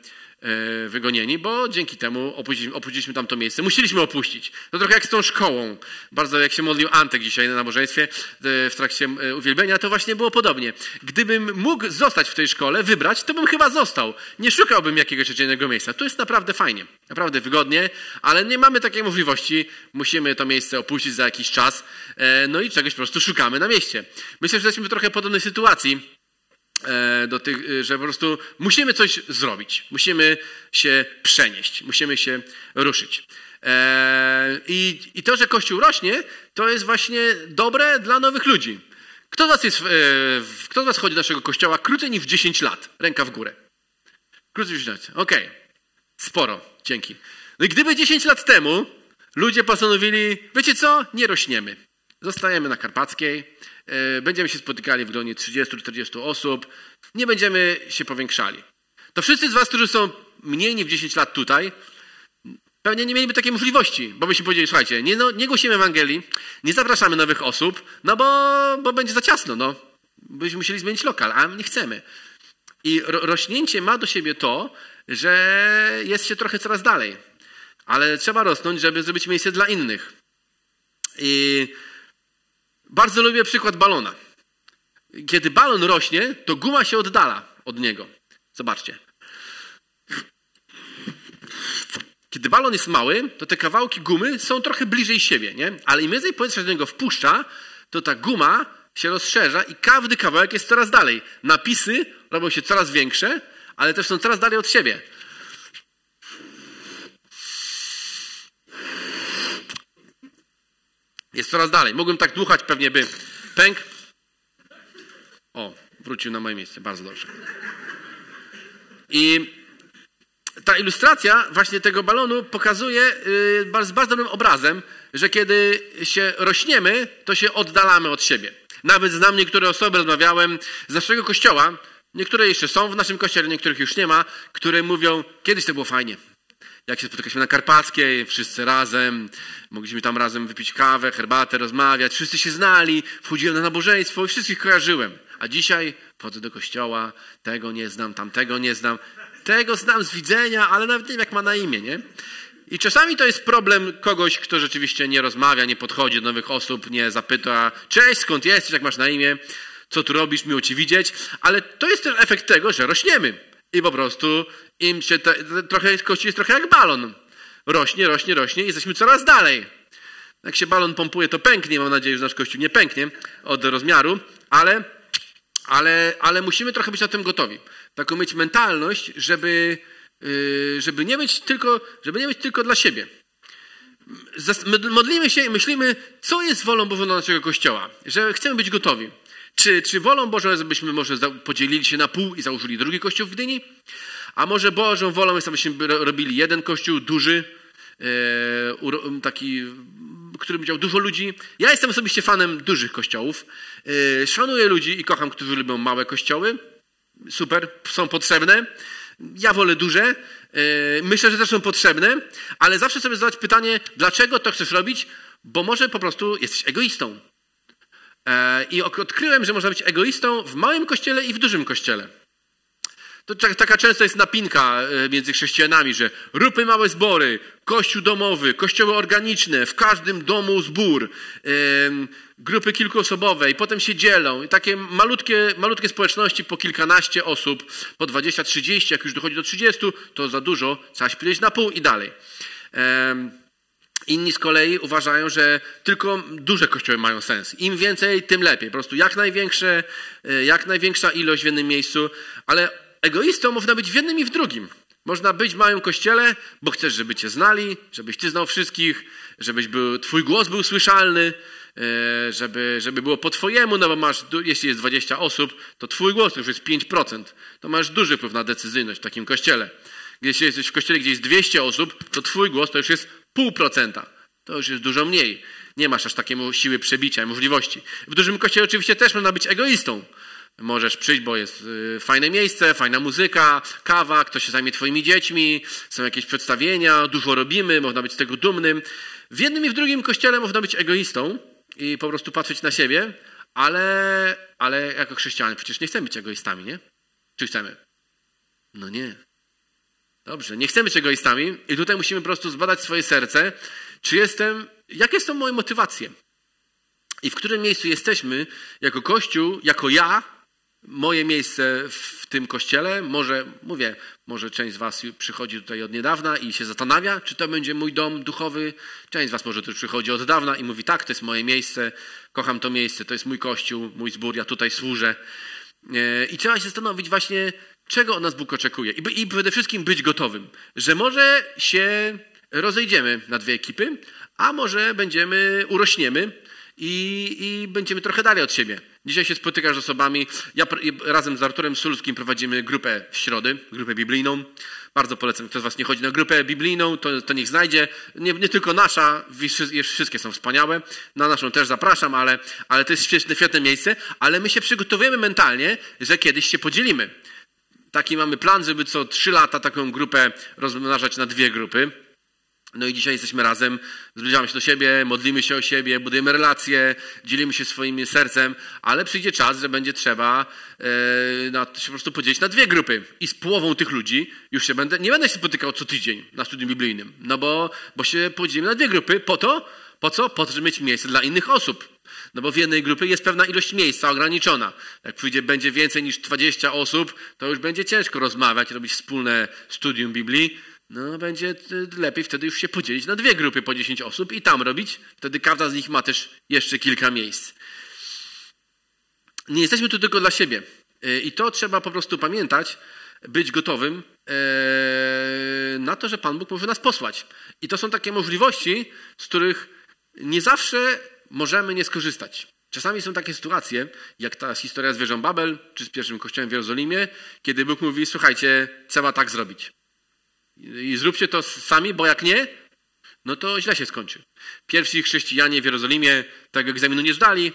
wygonieni, bo dzięki temu opuściliśmy, opuściliśmy tamto miejsce. Musieliśmy opuścić. To trochę jak z tą szkołą. Bardzo jak się modlił Antek dzisiaj na nabożeństwie e, w trakcie e, uwielbienia, to właśnie było podobnie. Gdybym mógł zostać w tej szkole, wybrać, to bym chyba został. Nie szukałbym jakiegoś innego miejsca. Tu jest naprawdę fajnie, naprawdę wygodnie, ale nie mamy takiej możliwości. Musimy to miejsce opuścić za jakiś czas. No i czegoś po prostu szukamy na mieście. Myślę, że jesteśmy w trochę podobnej sytuacji E, do tych, e, że po prostu musimy coś zrobić, musimy się przenieść, musimy się ruszyć. E, I, I to, że Kościół rośnie, to jest właśnie dobre dla nowych ludzi. Kto z was, jest, kto z was chodzi do naszego kościoła krócej niż 10 lat? Ręka w górę. Krócej niż 10 lat. Okej. Okay. Sporo. Dzięki. No i gdyby 10 lat temu ludzie postanowili, wiecie co, nie rośniemy. Zostajemy na Karpackiej, e, będziemy się spotykali w gronie 30-40 osób, nie będziemy się powiększali. To wszyscy z Was, którzy są mniej niż 10 lat tutaj, pewnie nie mieliby takiej możliwości, bo byśmy powiedzieli, słuchajcie, nie, no, nie głosimy Ewangelii, nie zapraszamy nowych osób, no bo, bo będzie za ciasno, no. Byśmy musieli zmienić lokal, a nie chcemy. I ro rośnięcie ma do siebie to, że jest się trochę coraz dalej. Ale trzeba rosnąć, żeby zrobić miejsce dla innych. I bardzo lubię przykład balona. Kiedy balon rośnie, to guma się oddala od niego. Zobaczcie. Kiedy balon jest mały, to te kawałki gumy są trochę bliżej siebie, nie? Ale im więcej powietrza do niego wpuszcza, to ta guma się rozszerza i każdy kawałek jest coraz dalej. Napisy robią się coraz większe, ale też są coraz dalej od siebie. Jest coraz dalej. Mogłem tak dmuchać, pewnie by pęk. O, wrócił na moje miejsce. Bardzo dobrze. I ta ilustracja właśnie tego balonu pokazuje z y, bardzo dobrym obrazem, że kiedy się rośniemy, to się oddalamy od siebie. Nawet znam niektóre osoby, rozmawiałem z naszego kościoła, niektóre jeszcze są w naszym kościele, niektórych już nie ma, które mówią, kiedyś to było fajnie jak się spotykaliśmy na Karpackiej, wszyscy razem, mogliśmy tam razem wypić kawę, herbatę, rozmawiać, wszyscy się znali, wchodziłem na nabożeństwo i wszystkich kojarzyłem. A dzisiaj wchodzę do kościoła, tego nie znam, tamtego nie znam, tego znam z widzenia, ale nawet nie wiem, jak ma na imię, nie? I czasami to jest problem kogoś, kto rzeczywiście nie rozmawia, nie podchodzi do nowych osób, nie zapyta, cześć, skąd jesteś, jak masz na imię, co tu robisz, miło ci widzieć, ale to jest też efekt tego, że rośniemy. I po prostu im się trochę, kościół jest trochę jak balon. Rośnie, rośnie, rośnie i jesteśmy coraz dalej. Jak się balon pompuje, to pęknie. Mam nadzieję, że nasz kościół nie pęknie od rozmiaru, ale, ale, ale musimy trochę być na tym gotowi. Taką mieć mentalność, żeby, yy, żeby, nie być tylko, żeby nie być tylko dla siebie. Modlimy się i myślimy, co jest wolą Bożą dla naszego kościoła. Że chcemy być gotowi. Czy, czy wolą Bożą jest, abyśmy może podzielili się na pół i założyli drugi kościół w Gdyni? A może Bożą wolą jest, abyśmy robili jeden kościół duży, e, taki, w którym dział dużo ludzi. Ja jestem osobiście fanem dużych kościołów. E, szanuję ludzi i kocham, którzy lubią małe kościoły. Super, są potrzebne. Ja wolę duże. E, myślę, że też są potrzebne, ale zawsze sobie zadać pytanie, dlaczego to chcesz robić? Bo może po prostu jesteś egoistą. I odkryłem, że można być egoistą w małym kościele i w dużym kościele. To taka często jest napinka e, między chrześcijanami, że róbmy małe zbory, kościół domowy, kościoły organiczne, w każdym domu zbór, grupy kilkuosobowe i potem się dzielą. I takie malutkie, malutkie społeczności po kilkanaście osób, po 20-30, jak już dochodzi do 30, to za dużo, trzeba się na pół i dalej. Inni z kolei uważają, że tylko duże kościoły mają sens. Im więcej, tym lepiej. Po prostu jak największe, e, jak największa ilość w jednym miejscu, ale egoistą można być w jednym i w drugim. Można być w małym kościele, bo chcesz, żeby cię znali, żebyś ty znał wszystkich, żebyś był, twój głos był słyszalny, e, żeby, żeby było po twojemu, no bo masz, jeśli jest 20 osób, to twój głos to już jest 5%. To masz duży wpływ na decyzyjność w takim kościele. Jeśli jesteś w kościele, gdzie jest 200 osób, to twój głos to już jest pół procenta. To już jest dużo mniej. Nie masz aż takiej siły przebicia, możliwości. W dużym kościele oczywiście też można być egoistą. Możesz przyjść, bo jest y, fajne miejsce, fajna muzyka, kawa, ktoś się zajmie twoimi dziećmi, są jakieś przedstawienia, dużo robimy, można być z tego dumnym. W jednym i w drugim kościele można być egoistą i po prostu patrzeć na siebie, ale, ale jako chrześcijanie przecież nie chcemy być egoistami, nie? Czy chcemy? No nie. Dobrze, nie chcemy być egoistami i tutaj musimy po prostu zbadać swoje serce, czy jestem, jakie są moje motywacje i w którym miejscu jesteśmy jako Kościół, jako ja, moje miejsce w tym kościele. Może, mówię, może część z Was przychodzi tutaj od niedawna i się zastanawia, czy to będzie mój dom duchowy. Część z Was może też przychodzi od dawna i mówi, tak, to jest moje miejsce, kocham to miejsce, to jest mój kościół, mój zbór, ja tutaj służę. E, I trzeba się zastanowić właśnie, czego od nas Bóg oczekuje. I, I przede wszystkim być gotowym, że może się rozejdziemy na dwie ekipy, a może będziemy, urośniemy i, i będziemy trochę dalej od siebie. Dzisiaj się spotykasz z osobami. Ja razem z Arturem Sulskim prowadzimy grupę w środy, grupę biblijną. Bardzo polecam, kto z Was nie chodzi na grupę biblijną, to, to niech znajdzie. Nie, nie tylko nasza, wszystkie są wspaniałe. Na naszą też zapraszam, ale, ale to jest świetne, świetne miejsce. Ale my się przygotowujemy mentalnie, że kiedyś się podzielimy. Taki mamy plan, żeby co trzy lata taką grupę rozmnażać na dwie grupy. No i dzisiaj jesteśmy razem, zbliżamy się do siebie, modlimy się o siebie, budujemy relacje, dzielimy się swoim sercem, ale przyjdzie czas, że będzie trzeba e, na, się po prostu podzielić na dwie grupy. I z połową tych ludzi już się będę, nie będę się spotykał co tydzień na studium biblijnym, no bo, bo się podzielimy na dwie grupy. Po to, po co? Po to, żeby mieć miejsce dla innych osób. No bo w jednej grupie jest pewna ilość miejsca ograniczona. Jak przyjdzie, będzie więcej niż 20 osób, to już będzie ciężko rozmawiać, robić wspólne studium Biblii no będzie lepiej wtedy już się podzielić na dwie grupy po 10 osób i tam robić. Wtedy każda z nich ma też jeszcze kilka miejsc. Nie jesteśmy tu tylko dla siebie. E, I to trzeba po prostu pamiętać, być gotowym e, na to, że Pan Bóg może nas posłać. I to są takie możliwości, z których nie zawsze możemy nie skorzystać. Czasami są takie sytuacje, jak ta historia z wieżą Babel, czy z pierwszym kościołem w Jerozolimie, kiedy Bóg mówi, słuchajcie, trzeba tak zrobić i zróbcie to sami, bo jak nie, no to źle się skończy. Pierwsi chrześcijanie w Jerozolimie tego egzaminu nie zdali.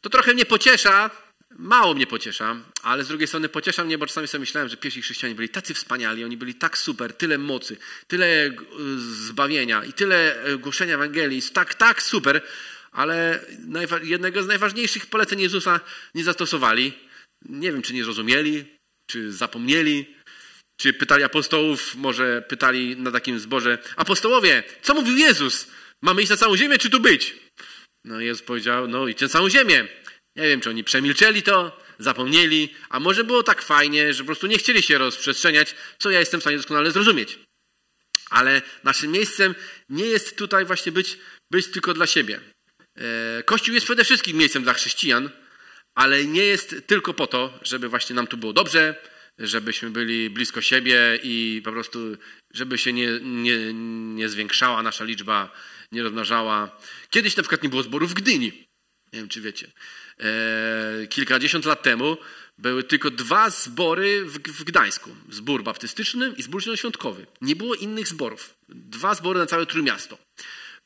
To trochę mnie pociesza, mało mnie pociesza, ale z drugiej strony pociesza mnie, bo czasami sobie myślałem, że pierwsi chrześcijanie byli tacy wspaniali, oni byli tak super, tyle mocy, tyle e, zbawienia i tyle e, głoszenia Ewangelii, tak, tak super, ale jednego z najważniejszych poleceń Jezusa nie zastosowali. Nie wiem, czy nie zrozumieli, czy zapomnieli, czy pytali apostołów, może pytali na takim zborze, apostołowie, co mówił Jezus? Mamy iść na całą ziemię, czy tu być? No Jezus powiedział, no idźcie na całą ziemię. Nie wiem, czy oni przemilczeli to, zapomnieli, a może było tak fajnie, że po prostu nie chcieli się rozprzestrzeniać, co ja jestem w stanie doskonale zrozumieć. Ale naszym miejscem nie jest tutaj właśnie być, być tylko dla siebie. E, Kościół jest przede wszystkim miejscem dla chrześcijan, ale nie jest tylko po to, żeby właśnie nam tu było dobrze, żebyśmy byli blisko siebie i po prostu, żeby się nie, nie, nie zwiększała nasza liczba, nie rozmnażała. Kiedyś na przykład nie było zborów w Gdyni. Nie wiem, czy wiecie. E, kilkadziesiąt lat temu były tylko dwa zbory w, w Gdańsku. Zbór baptystyczny i zbór zielonoświątkowy. Nie było innych zborów. Dwa zbory na całe Trójmiasto.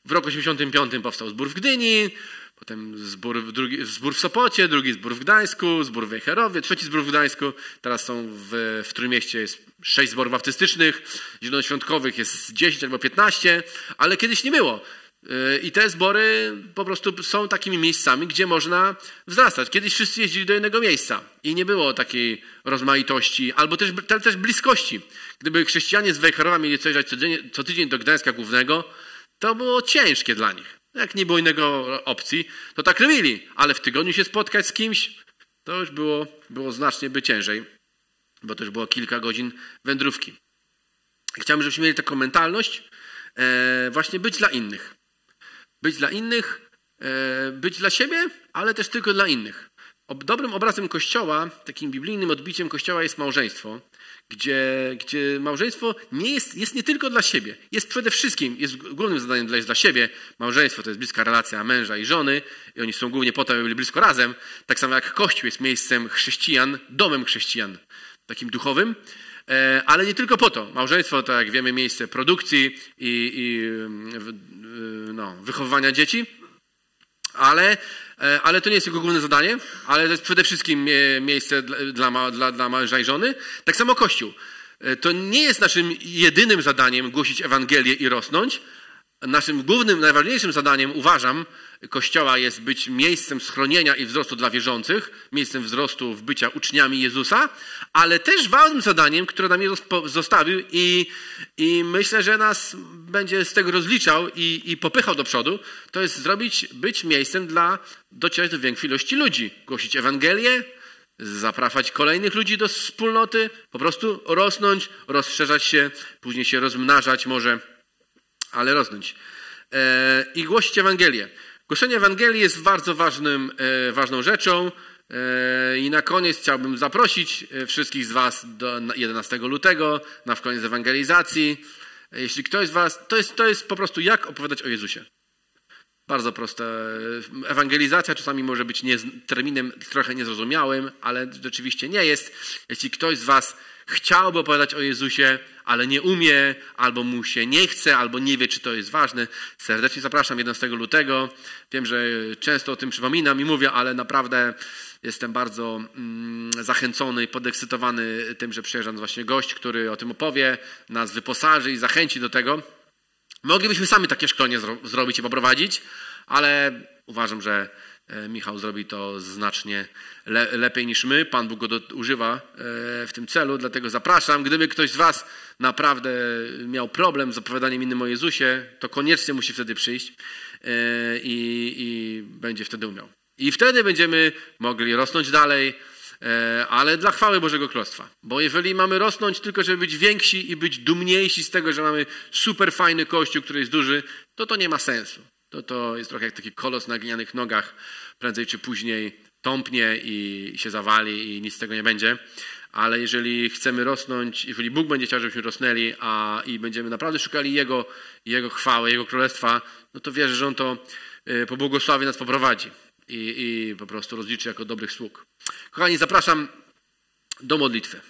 W roku 85 powstał zbór w Gdyni, Potem zbór, drugi, zbór w Sopocie, drugi zbór w Gdańsku, zbór w Wejherowie, trzeci zbór w Gdańsku. Teraz są w, w Trójmieście jest sześć zborów baptystycznych, zielonoświątkowych jest 10 albo 15, ale kiedyś nie było. Y, I te zbory po prostu są takimi miejscami, gdzie można wzrastać. Kiedyś wszyscy jeździli do jednego miejsca i nie było takiej rozmaitości, albo też, też bliskości. Gdyby chrześcijanie z Wejherowa mieli coś co, co tydzień do Gdańska Głównego, to było ciężkie dla nich. Jak nie było innego opcji, to tak robili, ale w tygodniu się spotkać z kimś, to już było, było znacznie by ciężej, bo też było kilka godzin wędrówki. Chciałbym, żebyśmy mieli taką mentalność, e, właśnie być dla innych. Być dla innych, e, być dla siebie, ale też tylko dla innych. Dobrym obrazem Kościoła, takim biblijnym odbiciem Kościoła jest małżeństwo gdzie, gdzie małżeństwo nie jest, jest nie tylko dla siebie, jest przede wszystkim, jest głównym zadaniem dla, jest dla siebie. Małżeństwo to jest bliska relacja męża i żony i oni są głównie po to, aby byli blisko razem. Tak samo jak Kościół jest miejscem chrześcijan, domem chrześcijan, takim duchowym. E, ale nie tylko po to. Małżeństwo to, jak wiemy, miejsce produkcji i, i no, wychowywania dzieci, ale, ale to nie jest jego główne zadanie, ale to jest przede wszystkim e, miejsce dla, dla, dla, dla męża i żony. Tak samo Kościół. E, to nie jest naszym jedynym zadaniem głosić Ewangelię i rosnąć. Naszym głównym, najważniejszym zadaniem, uważam, Kościoła jest być miejscem schronienia i wzrostu dla wierzących, miejscem wzrostu w bycia uczniami Jezusa, ale też ważnym zadaniem, które nam Jezus zostawił i, i myślę, że nas będzie z tego rozliczał i, i popychał do przodu, to jest zrobić, być miejscem dla docierać do większej ilości ludzi, głosić Ewangelię, zapraszać kolejnych ludzi do wspólnoty, po prostu rosnąć, rozszerzać się, później się rozmnażać może, ale rosnąć. E, I głosić Ewangelię. Głoszenie Ewangelii jest bardzo ważnym, e, ważną rzeczą. E, I na koniec chciałbym zaprosić wszystkich z Was do 11 lutego na koniec ewangelizacji. Jeśli ktoś z Was, to jest, to jest po prostu jak opowiadać o Jezusie. Bardzo proste. Ewangelizacja czasami może być nie, terminem trochę niezrozumiałym, ale rzeczywiście nie jest. Jeśli ktoś z Was chciałby opowiadać o Jezusie, ale nie umie, albo mu się nie chce, albo nie wie, czy to jest ważne, serdecznie zapraszam 11 lutego. Wiem, że często o tym przypominam i mówię, ale naprawdę jestem bardzo mm, zachęcony i podekscytowany tym, że przyjeżdża właśnie gość, który o tym opowie, nas wyposaży i zachęci do tego. Moglibyśmy sami takie szkolenie zro zrobić i poprowadzić, ale uważam, że e, Michał zrobi to znacznie le lepiej niż my. Pan Bóg go używa e, w tym celu, dlatego zapraszam. Gdyby ktoś z Was naprawdę miał problem z opowiadaniem innym o Jezusie, to koniecznie musi wtedy przyjść e, i, i będzie wtedy umiał. I wtedy będziemy mogli rosnąć dalej, ale dla chwały Bożego Królestwa. Bo jeżeli mamy rosnąć tylko, żeby być więksi i być dumniejsi z tego, że mamy super fajny kościół, który jest duży, to to nie ma sensu. To, to jest trochę jak taki kolos na glinianych nogach. Prędzej czy później tąpnie i się zawali i nic z tego nie będzie. Ale jeżeli chcemy rosnąć, jeżeli Bóg będzie chciał, żebyśmy rosnęli a, i będziemy naprawdę szukali Jego, Jego chwały, Jego królestwa, no to wierzę, że On to e, po błogosławie nas poprowadzi i, i po prostu rozliczy jako dobrych sług. Kochani, zapraszam do modlitwy.